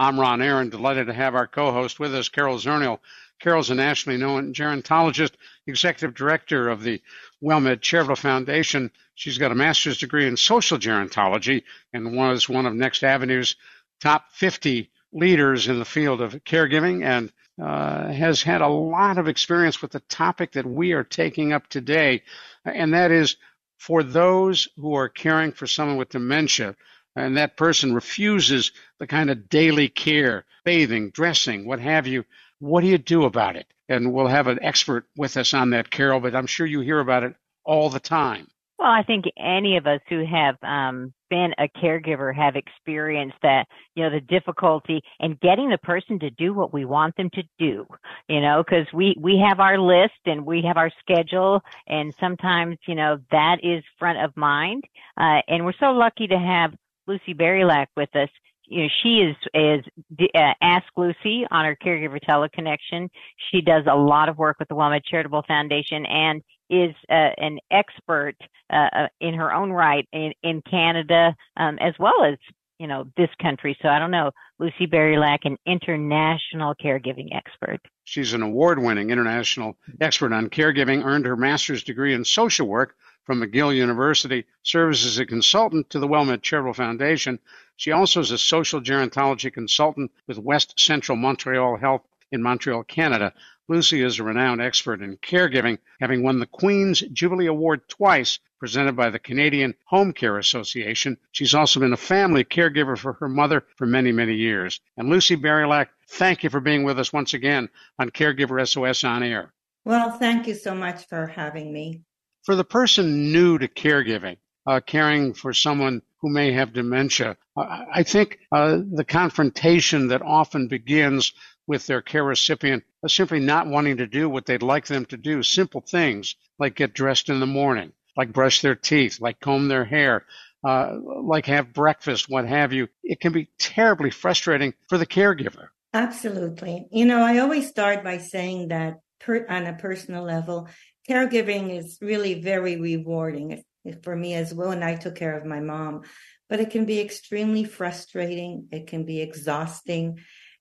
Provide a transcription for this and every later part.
I'm Ron Aaron, delighted to have our co-host with us, Carol Zernial. Carol's a nationally known gerontologist, executive director of the WellMed Charitable Foundation. She's got a master's degree in social gerontology and was one of Next Avenue's top 50 leaders in the field of caregiving and uh, has had a lot of experience with the topic that we are taking up today, and that is for those who are caring for someone with dementia and that person refuses the kind of daily care, bathing, dressing, what have you, what do you do about it? And we'll have an expert with us on that, Carol, but I'm sure you hear about it all the time. Well, I think any of us who have um, been a caregiver have experienced that, you know, the difficulty in getting the person to do what we want them to do, you know, because we, we have our list and we have our schedule and sometimes, you know, that is front of mind. Uh, and we're so lucky to have Lucy Barylak with us. You know, she is is uh, Ask Lucy on our Caregiver Teleconnection. She does a lot of work with the WellMed Charitable Foundation and is uh, an expert uh, uh, in her own right in, in Canada um, as well as you know this country. So I don't know, Lucy Barylak, an international caregiving expert. She's an award-winning international expert on caregiving. Earned her master's degree in social work from McGill University, serves as a consultant to the WellMed Charitable Foundation. She also is a social gerontology consultant with West Central Montreal Health in Montreal, Canada. Lucy is a renowned expert in caregiving, having won the Queen's Jubilee Award twice, presented by the Canadian Home Care Association. She's also been a family caregiver for her mother for many, many years. And Lucy Barylak, thank you for being with us once again on Caregiver SOS On Air. Well, thank you so much for having me for the person new to caregiving, uh, caring for someone who may have dementia, I think uh, the confrontation that often begins with their care recipient simply not wanting to do what they'd like them to do. Simple things like get dressed in the morning, like brush their teeth, like comb their hair, uh, like have breakfast, what have you. It can be terribly frustrating for the caregiver. Absolutely. You know, I always start by saying that per, on a personal level, caregiving is really very rewarding for me as well. And I took care of my mom, but it can be extremely frustrating. It can be exhausting.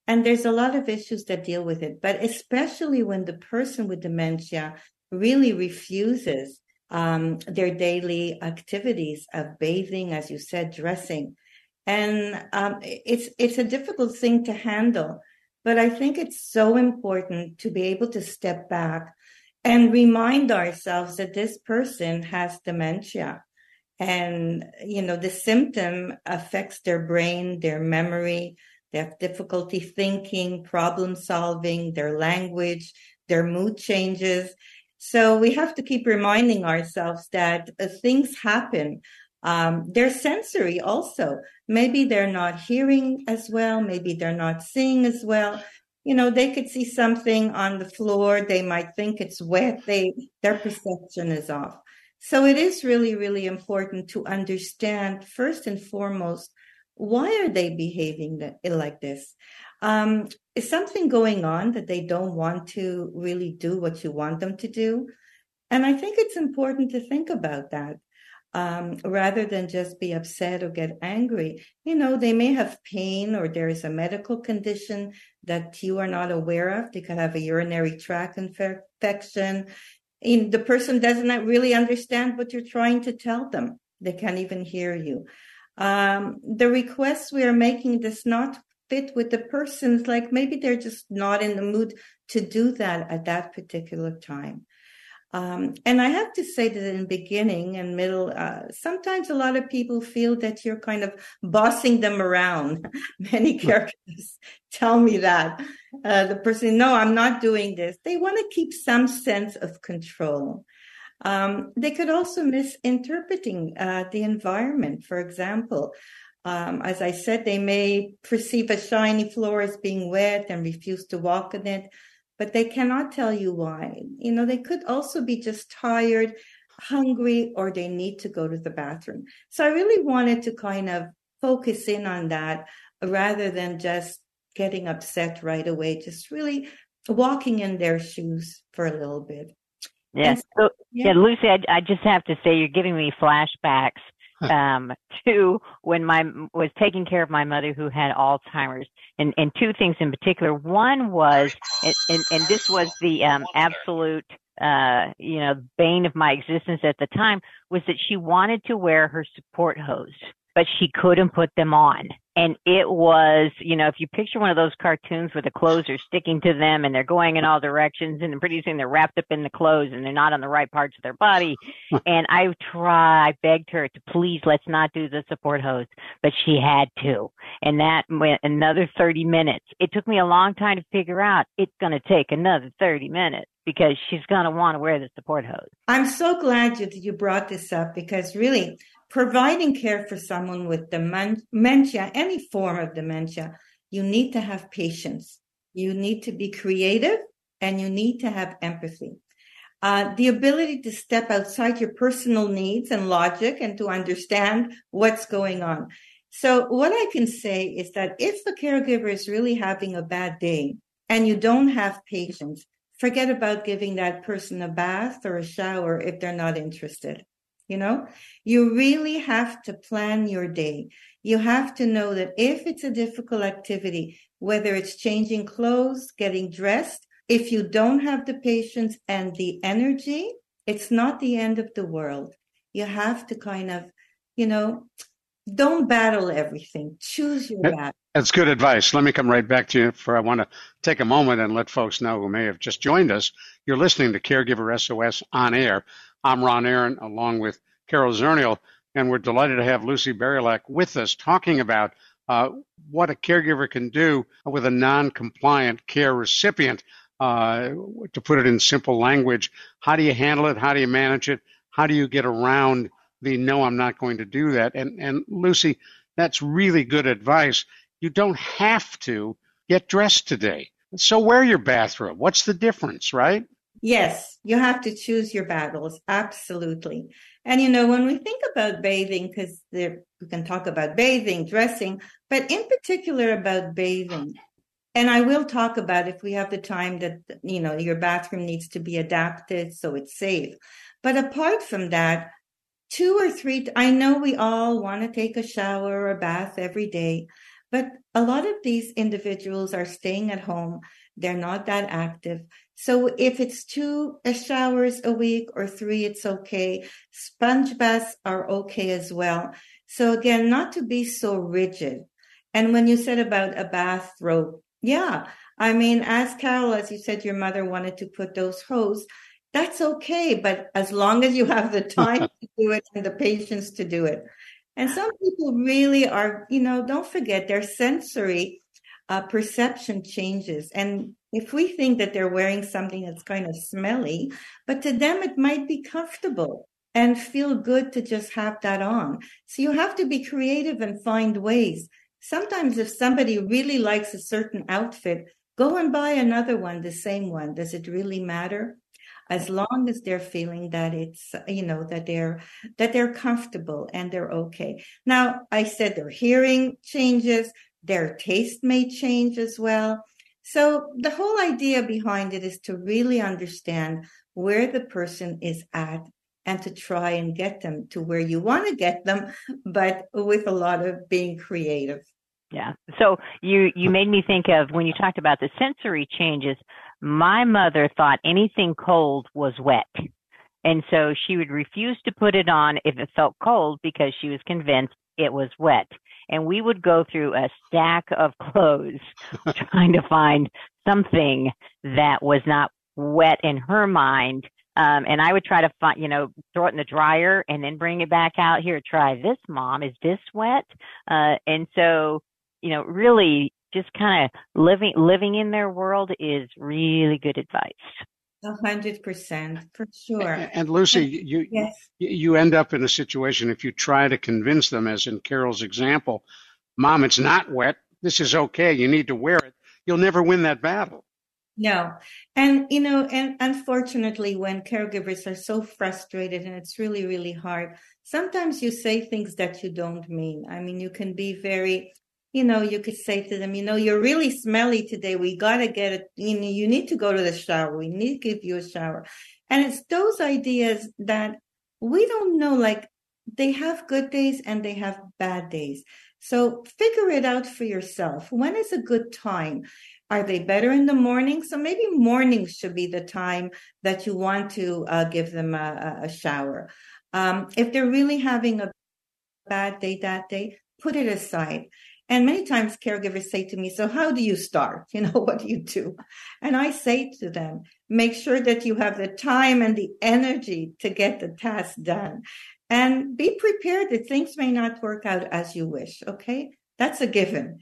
And there's a lot of issues that deal with it, but especially when the person with dementia really refuses um, their daily activities of bathing, as you said, dressing. And um, it's it's a difficult thing to handle, but I think it's so important to be able to step back and remind ourselves that this person has dementia. And you know the symptom affects their brain their memory. They have difficulty thinking problem solving their language their mood changes. So we have to keep reminding ourselves that uh, things happen. Um, they're sensory also. Maybe they're not hearing as well. Maybe they're not seeing as well you know they could see something on the floor. They might think it's wet. They their perception is off. So it is really really important to understand first and foremost why are they behaving that, like this? Um, is something going on that they don't want to really do what you want them to do? And i think it's important to think about that um, rather than just be upset or get angry. You know, they may have pain or there is a medical condition that you are not aware of. They could have a urinary tract infection. And the person doesn't really understand what you're trying to tell them. They can't even hear you. Um, the requests we are making does not fit with the person's, like maybe they're just not in the mood to do that at that particular time. Um, and I have to say that in beginning and middle, uh, sometimes a lot of people feel that you're kind of bossing them around. Many characters tell me that uh, the person, no, I'm not doing this. They want to keep some sense of control. Um, they could also misinterpreting uh, the environment. For example, um, as I said, they may perceive a shiny floor as being wet and refuse to walk on it but they cannot tell you why. You know, they could also be just tired, hungry, or they need to go to the bathroom. So I really wanted to kind of focus in on that rather than just getting upset right away, just really walking in their shoes for a little bit. Yeah. So, yeah. yeah, Lucy, I, I just have to say you're giving me flashbacks um, two, when my was taking care of my mother who had Alzheimer's, and and two things in particular. One was, and and, and this was the um, absolute uh, you know, bane of my existence at the time was that she wanted to wear her support hose but she couldn't put them on. And it was, you know, if you picture one of those cartoons where the clothes are sticking to them and they're going in all directions and pretty soon they're wrapped up in the clothes and they're not on the right parts of their body. and I tried, I begged her to please let's not do the support hose, but she had to. And that went another 30 minutes. It took me a long time to figure out it's going to take another 30 minutes because she's going to want to wear the support hose. I'm so glad you, you brought this up because really providing care for someone with dementia, any form of dementia, you need to have patience. You need to be creative and you need to have empathy. Uh, the ability to step outside your personal needs and logic and to understand what's going on. So what I can say is that if the caregiver is really having a bad day and you don't have patience, forget about giving that person a bath or a shower if they're not interested. You know, you really have to plan your day. You have to know that if it's a difficult activity, whether it's changing clothes, getting dressed, if you don't have the patience and the energy, it's not the end of the world. You have to kind of, you know, don't battle everything. Choose your battle. That's good advice. Let me come right back to you for I want to take a moment and let folks know who may have just joined us. You're listening to Caregiver SOS on air. I'm Ron Aaron, along with Carol Zernial, and we're delighted to have Lucy Barylak with us talking about uh, what a caregiver can do with a non-compliant care recipient. Uh, to put it in simple language, how do you handle it? How do you manage it? How do you get around the no, I'm not going to do that? And and Lucy, that's really good advice. You don't have to get dressed today. So wear your bathrobe. What's the difference, right? Yes, you have to choose your battles. Absolutely. And you know, when we think about bathing, because we can talk about bathing, dressing, but in particular about bathing, and I will talk about if we have the time that, you know, your bathroom needs to be adapted so it's safe. But apart from that, two or three, I know we all want to take a shower or a bath every day, but a lot of these individuals are staying at home. They're not that active. So if it's two showers a week or three, it's okay. Sponge baths are okay as well. So again, not to be so rigid. And when you said about a bathrobe, yeah, I mean, as Carol, as you said, your mother wanted to put those hose. That's okay, but as long as you have the time to do it and the patience to do it. And some people really are, you know, don't forget their sensory uh, perception changes. And if we think that they're wearing something that's kind of smelly, but to them it might be comfortable and feel good to just have that on. So you have to be creative and find ways. Sometimes if somebody really likes a certain outfit, go and buy another one, the same one. Does it really matter? As long as they're feeling that it's, you know, that they're, that they're comfortable and they're okay. Now, I said their hearing changes, their taste may change as well. So the whole idea behind it is to really understand where the person is at and to try and get them to where you want to get them, but with a lot of being creative. Yeah. So you you made me think of when you talked about the sensory changes. My mother thought anything cold was wet. And so she would refuse to put it on if it felt cold because she was convinced it was wet. And we would go through a stack of clothes trying to find something that was not wet in her mind. Um, and I would try to find, you know, throw it in the dryer and then bring it back out here. Try this, mom. Is this wet? Uh, and so, you know, really just kind of living, living in their world is really good advice. A hundred percent, for sure. And, and Lucy, you yes. you end up in a situation if you try to convince them, as in Carol's example, Mom, it's not wet. This is okay. You need to wear it. You'll never win that battle. No. And, you know, and unfortunately, when caregivers are so frustrated and it's really, really hard, sometimes you say things that you don't mean. I mean, you can be very you know, you could say to them, you know, you're really smelly today. We got to get it. You know, you need to go to the shower. We need to give you a shower. And it's those ideas that we don't know, like they have good days and they have bad days. So figure it out for yourself. When is a good time? Are they better in the morning? So maybe mornings should be the time that you want to uh, give them a, a shower. Um, if they're really having a bad day that day, put it aside. And many times caregivers say to me, so how do you start? You know, what do you do? And I say to them, make sure that you have the time and the energy to get the task done and be prepared that things may not work out as you wish. Okay. That's a given.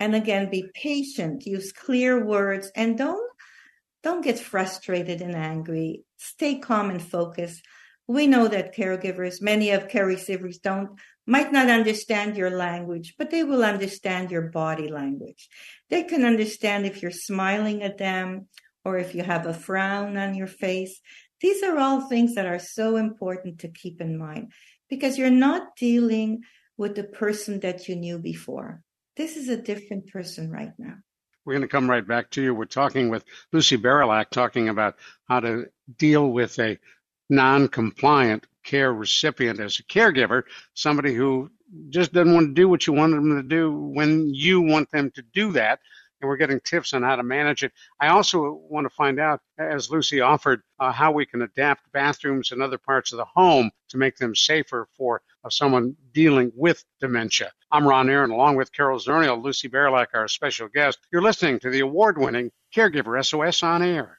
And again, be patient, use clear words and don't, don't get frustrated and angry. Stay calm and focused. We know that caregivers, many of care receivers don't might not understand your language, but they will understand your body language. They can understand if you're smiling at them or if you have a frown on your face. These are all things that are so important to keep in mind because you're not dealing with the person that you knew before. This is a different person right now. We're going to come right back to you. We're talking with Lucy Barylak, talking about how to deal with a non compliant care recipient as a caregiver, somebody who just doesn't want to do what you want them to do when you want them to do that. And we're getting tips on how to manage it. I also want to find out, as Lucy offered, uh, how we can adapt bathrooms and other parts of the home to make them safer for uh, someone dealing with dementia. I'm Ron Aaron, along with Carol Zernial, Lucy Barylak, our special guest. You're listening to the award winning Caregiver SOS on Air.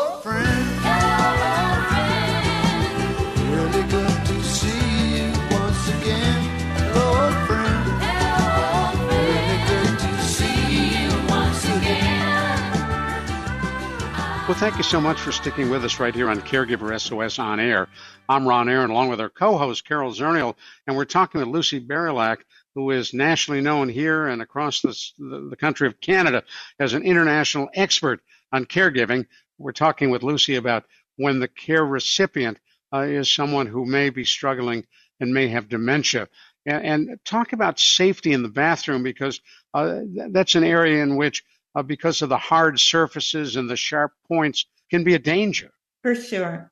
thank you so much for sticking with us right here on Caregiver SOS on air. I'm Ron Aaron, along with our co-host Carol Zernial, and we're talking with Lucy Barylak, who is nationally known here and across the country of Canada as an international expert on caregiving we're talking with Lucy about when the care recipient uh, is someone who may be struggling and may have dementia. And, and talk about safety in the bathroom because uh, that's an area in which, uh, because of the hard surfaces and the sharp points, can be a danger. For sure.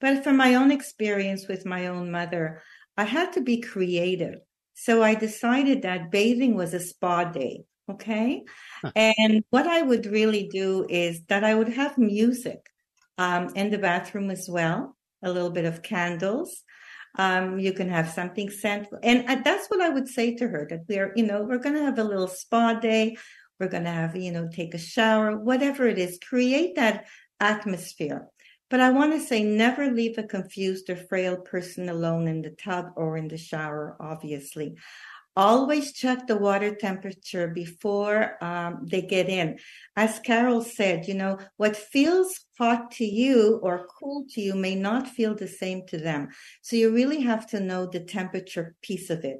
But from my own experience with my own mother, I had to be creative. So I decided that bathing was a spa day. Okay. and what I would really do is that I would have music um, in the bathroom as well, a little bit of candles. Um, you can have something scent. And uh, that's what I would say to her that we're, you know, we're going to have a little spa day. We're going to have, you know, take a shower, whatever it is, create that atmosphere. But I want to say never leave a confused or frail person alone in the tub or in the shower, obviously. Always check the water temperature before um, they get in. As Carol said, you know, what feels hot to you or cool to you may not feel the same to them. So you really have to know the temperature piece of it.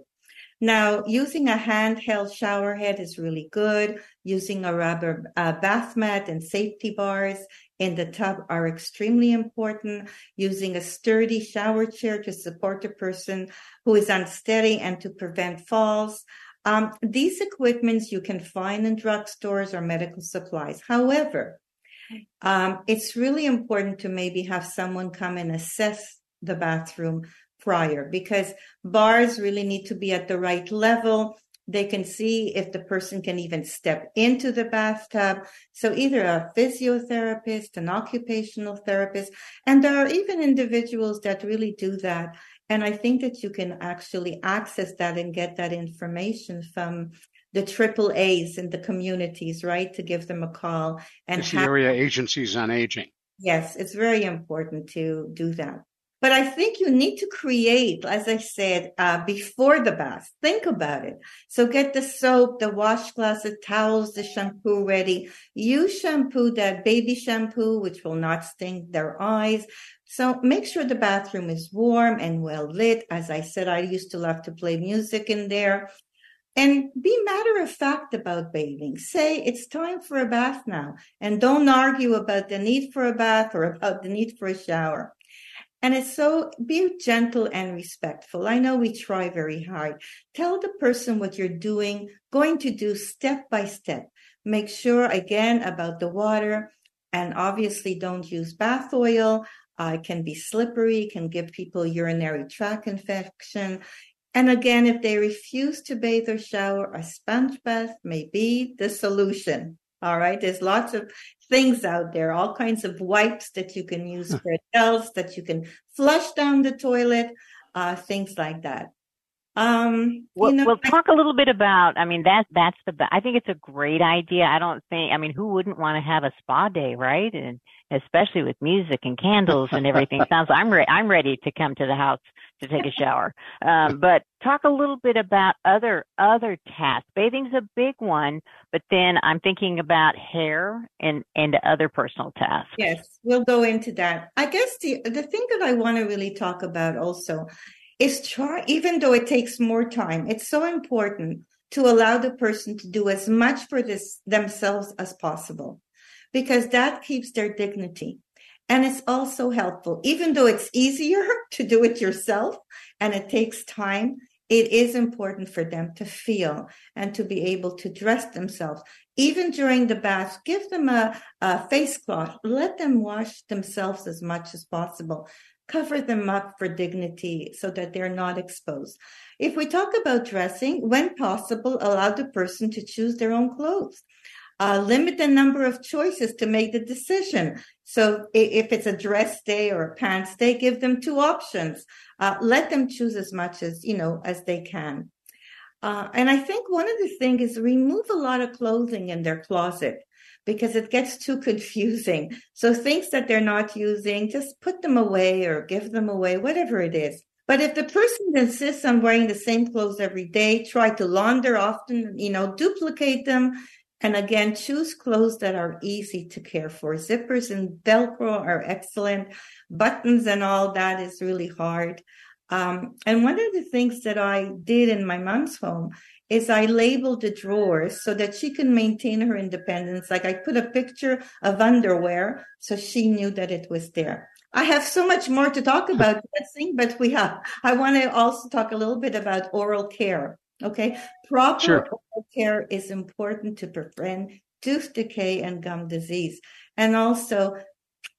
Now, using a handheld shower head is really good. Using a rubber uh, bath mat and safety bars in the tub are extremely important. Using a sturdy shower chair to support a person who is unsteady and to prevent falls. Um, these equipments you can find in drugstores or medical supplies. However, um, it's really important to maybe have someone come and assess the bathroom prior because bars really need to be at the right level. They can see if the person can even step into the bathtub. So either a physiotherapist, an occupational therapist, and there are even individuals that really do that. And I think that you can actually access that and get that information from the triple A's in the communities, right? To give them a call and have, area agencies on aging. Yes, it's very important to do that. But I think you need to create, as I said, uh, before the bath. Think about it. So get the soap, the washcloths, the towels, the shampoo ready. Use shampoo, that baby shampoo, which will not sting their eyes. So make sure the bathroom is warm and well lit. As I said, I used to love to play music in there. And be matter of fact about bathing. Say it's time for a bath now and don't argue about the need for a bath or about the need for a shower. And it's so be gentle and respectful. I know we try very hard. Tell the person what you're doing, going to do step by step. Make sure again about the water and obviously don't use bath oil. Uh, it can be slippery, can give people urinary tract infection. And again, if they refuse to bathe or shower, a sponge bath may be the solution. All right. There's lots of things out there, all kinds of wipes that you can use for adults that you can flush down the toilet, uh, things like that. Um, well, you know, we'll talk a little bit about. I mean, that that's the. I think it's a great idea. I don't think. I mean, who wouldn't want to have a spa day, right? And especially with music and candles and everything. Sounds. I'm ready. I'm ready to come to the house to take a shower. Um, but talk a little bit about other other tasks. Bathing's a big one, but then I'm thinking about hair and and other personal tasks. Yes, we'll go into that. I guess the the thing that I want to really talk about also is try even though it takes more time, it's so important to allow the person to do as much for this themselves as possible because that keeps their dignity and it's also helpful, even though it's easier to do it yourself and it takes time. It is important for them to feel and to be able to dress themselves. Even during the bath, give them a, a face cloth. Let them wash themselves as much as possible cover them up for dignity so that they're not exposed. If we talk about dressing, when possible, allow the person to choose their own clothes. Uh, limit the number of choices to make the decision. So if it's a dress day or a pants day, give them two options. Uh, let them choose as much as, you know, as they can. Uh, and I think one of the things is remove a lot of clothing in their closet because it gets too confusing. So things that they're not using, just put them away or give them away, whatever it is. But if the person insists on wearing the same clothes every day, try to launder often, you know, duplicate them and again, choose clothes that are easy to care for. Zippers and Velcro are excellent. Buttons and all that is really hard. Um, and one of the things that I did in my mom's home is I labeled the drawers so that she can maintain her independence. Like I put a picture of underwear so she knew that it was there. I have so much more to talk about dressing, but we have, I want to also talk a little bit about oral care. Okay. Proper sure. care is important to prevent tooth decay and gum disease. And also,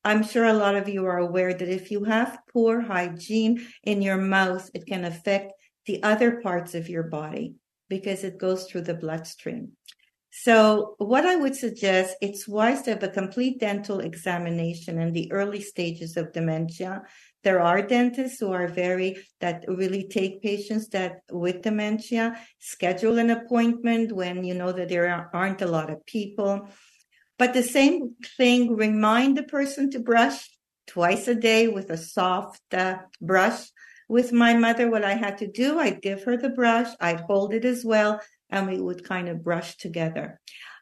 I'm sure a lot of you are aware that if you have poor hygiene in your mouth, it can affect the other parts of your body because it goes through the bloodstream. So what I would suggest, it's wise to have a complete dental examination in the early stages of dementia there are dentists who are very, that really take patients that with dementia, schedule an appointment when you know that there aren't a lot of people. But the same thing, remind the person to brush twice a day with a soft uh, brush. With my mother, what I had to do, I'd give her the brush, I'd hold it as well, and we would kind of brush together.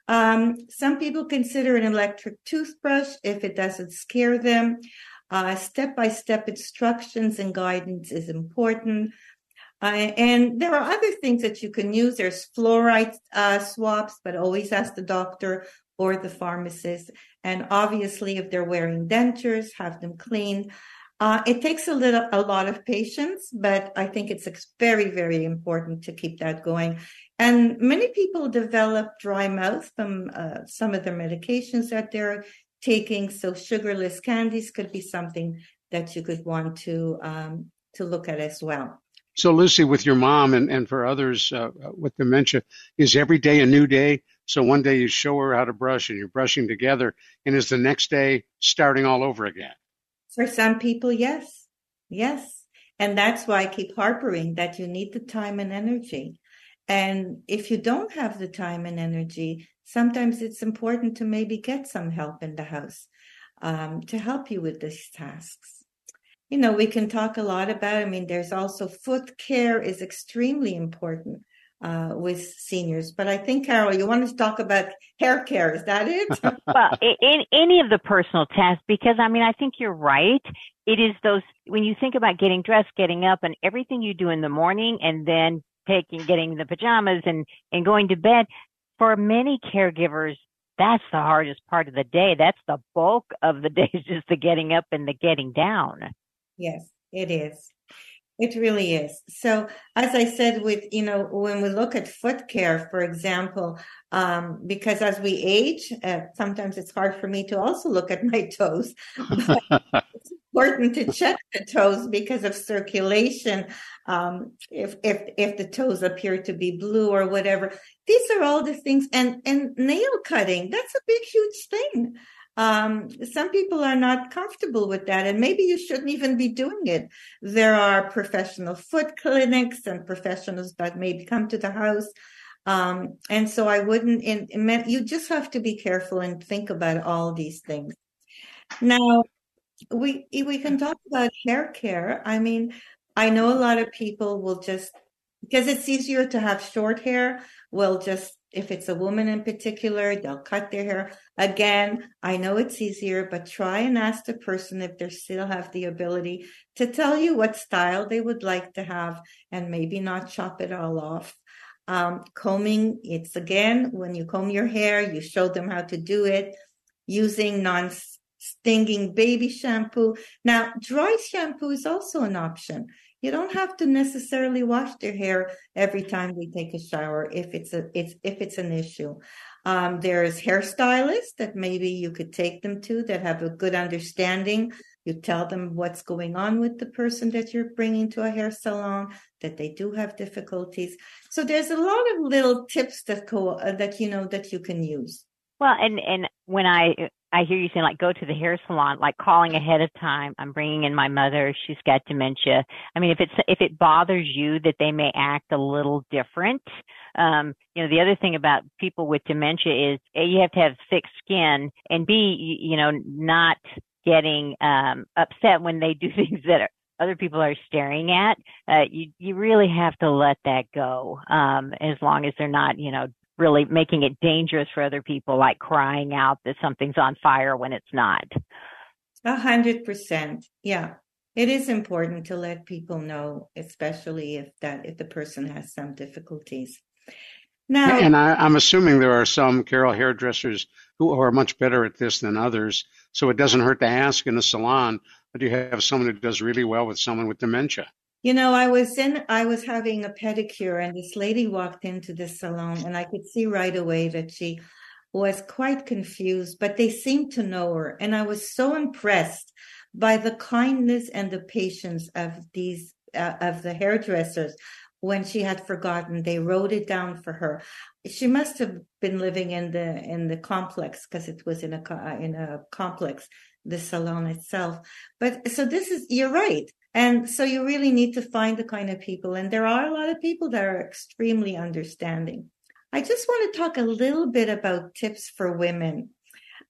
Um, some people consider an electric toothbrush if it doesn't scare them. Step by step instructions and guidance is important. Uh, and there are other things that you can use. There's fluoride uh, swaps, but always ask the doctor or the pharmacist. And obviously, if they're wearing dentures, have them cleaned. Uh, it takes a little, a lot of patience, but I think it's very, very important to keep that going. And many people develop dry mouth from uh, some of the medications that they're taking. So sugarless candies could be something that you could want to um, to look at as well. So, Lucy, with your mom and, and for others uh, with dementia, is every day a new day? So one day you show her how to brush and you're brushing together, and is the next day starting all over again? For some people, yes. Yes. And that's why I keep harpering that you need the time and energy. And if you don't have the time and energy, sometimes it's important to maybe get some help in the house um, to help you with these tasks. You know, we can talk a lot about, I mean, there's also foot care is extremely important uh, with seniors. But I think, Carol, you want to talk about hair care. Is that it? well, in any of the personal tasks, because I mean, I think you're right. It is those, when you think about getting dressed, getting up, and everything you do in the morning, and then taking, getting the pajamas and, and going to bed. For many caregivers, that's the hardest part of the day. That's the bulk of the day is just the getting up and the getting down. Yes, it is. It really is. So, as I said, with you know, when we look at foot care, for example, um, because as we age, uh, sometimes it's hard for me to also look at my toes. it's important to check the toes because of circulation. Um, if if if the toes appear to be blue or whatever, these are all the things. And and nail cutting, that's a big, huge thing. Um, some people are not comfortable with that, and maybe you shouldn't even be doing it. There are professional foot clinics and professionals that maybe come to the house. Um, and so I wouldn't, in, you just have to be careful and think about all these things. Now, we, we can talk about hair care. I mean, I know a lot of people will just, because it's easier to have short hair, will just if it's a woman in particular, they'll cut their hair. Again, I know it's easier, but try and ask the person if they still have the ability to tell you what style they would like to have and maybe not chop it all off. Um, combing, it's again, when you comb your hair, you show them how to do it using non stinging baby shampoo. Now, dry shampoo is also an option. You don't have to necessarily wash their hair every time they take a shower if it's a it's if it's an issue. Um, there's hairstylists that maybe you could take them to that have a good understanding. You tell them what's going on with the person that you're bringing to a hair salon, that they do have difficulties. So there's a lot of little tips that go that you know that you can use. Well, and and when I I hear you saying like go to the hair salon, like calling ahead of time. I'm bringing in my mother. She's got dementia. I mean, if it's if it bothers you that they may act a little different, um, you know, the other thing about people with dementia is a you have to have thick skin, and b you, you know not getting um, upset when they do things that are, other people are staring at. Uh, you you really have to let that go um, as long as they're not you know really making it dangerous for other people, like crying out that something's on fire when it's not. A hundred percent. Yeah. It is important to let people know, especially if that if the person has some difficulties. Now, and I, am assuming there are some Carol hairdressers who are much better at this than others. So it doesn't hurt to ask in a salon. Do you have someone who does really well with someone with dementia? You know, I was in, I was having a pedicure and this lady walked into the salon and I could see right away that she was quite confused, but they seemed to know her. And I was so impressed by the kindness and the patience of these, uh, of the hairdressers when she had forgotten. They wrote it down for her. She must have been living in the in the complex because it was in a in a complex the salon itself. But so this is you're right and so you really need to find the kind of people. And there are a lot of people that are extremely understanding. I just want to talk a little bit about tips for women.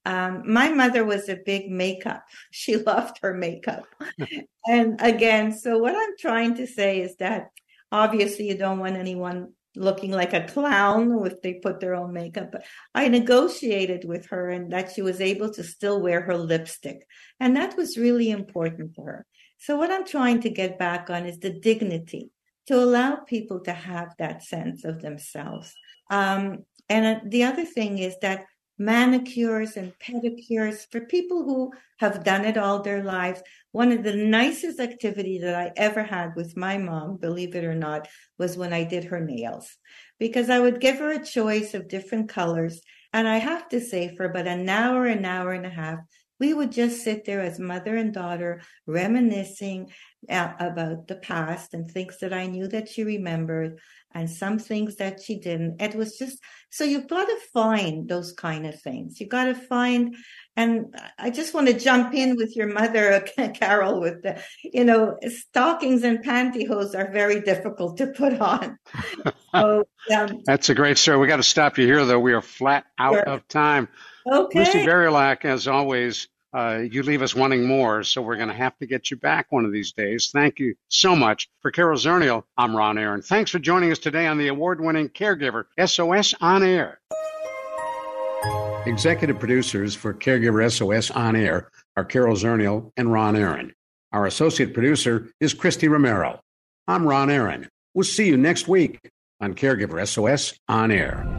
Um, my mother was a big makeup. She loved her makeup. and again, so what I'm trying to say is that obviously you don't want anyone looking like a clown if they put their own makeup. But I negotiated with her and that she was able to still wear her lipstick. And that was really important to her. So what I'm trying to get back on is the dignity to allow people to have that sense of themselves. Um, and uh, the other thing is that manicures and pedicures for people who have done it all their lives. One of the nicest activities that I ever had with my mom, believe it or not, was when I did her nails because I would give her a choice of different colors. And I have to say, for about an hour, an hour and a half, we would just sit there as mother and daughter reminiscing about the past and things that I knew that she remembered and some things that she didn't. It was just so you've got to find those kind of things. You've got to find, and I just want to jump in with your mother, Carol, with the, you know, stockings and pantyhose are very difficult to put on. So, um, That's a great story. We got to stop you here, though. We are flat out sure. of time. Okay. Lucy Barylak, as always, uh, you leave us wanting more, so we're going to have to get you back one of these days. Thank you so much. For Carol Zernial, I'm Ron Aaron. Thanks for joining us today on the award winning Caregiver SOS On Air. Executive producers for Caregiver SOS On Air are Carol Zernial and Ron Aaron. Our associate producer is Christy Romero. I'm Ron Aaron. We'll see you next week on Caregiver SOS On Air.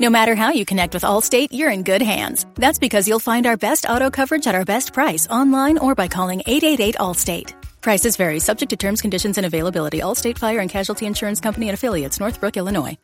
No matter how you connect with Allstate, you're in good hands. That's because you'll find our best auto coverage at our best price online or by calling 888 Allstate. Prices vary, subject to terms, conditions, and availability. Allstate Fire and Casualty Insurance Company and affiliates, Northbrook, Illinois.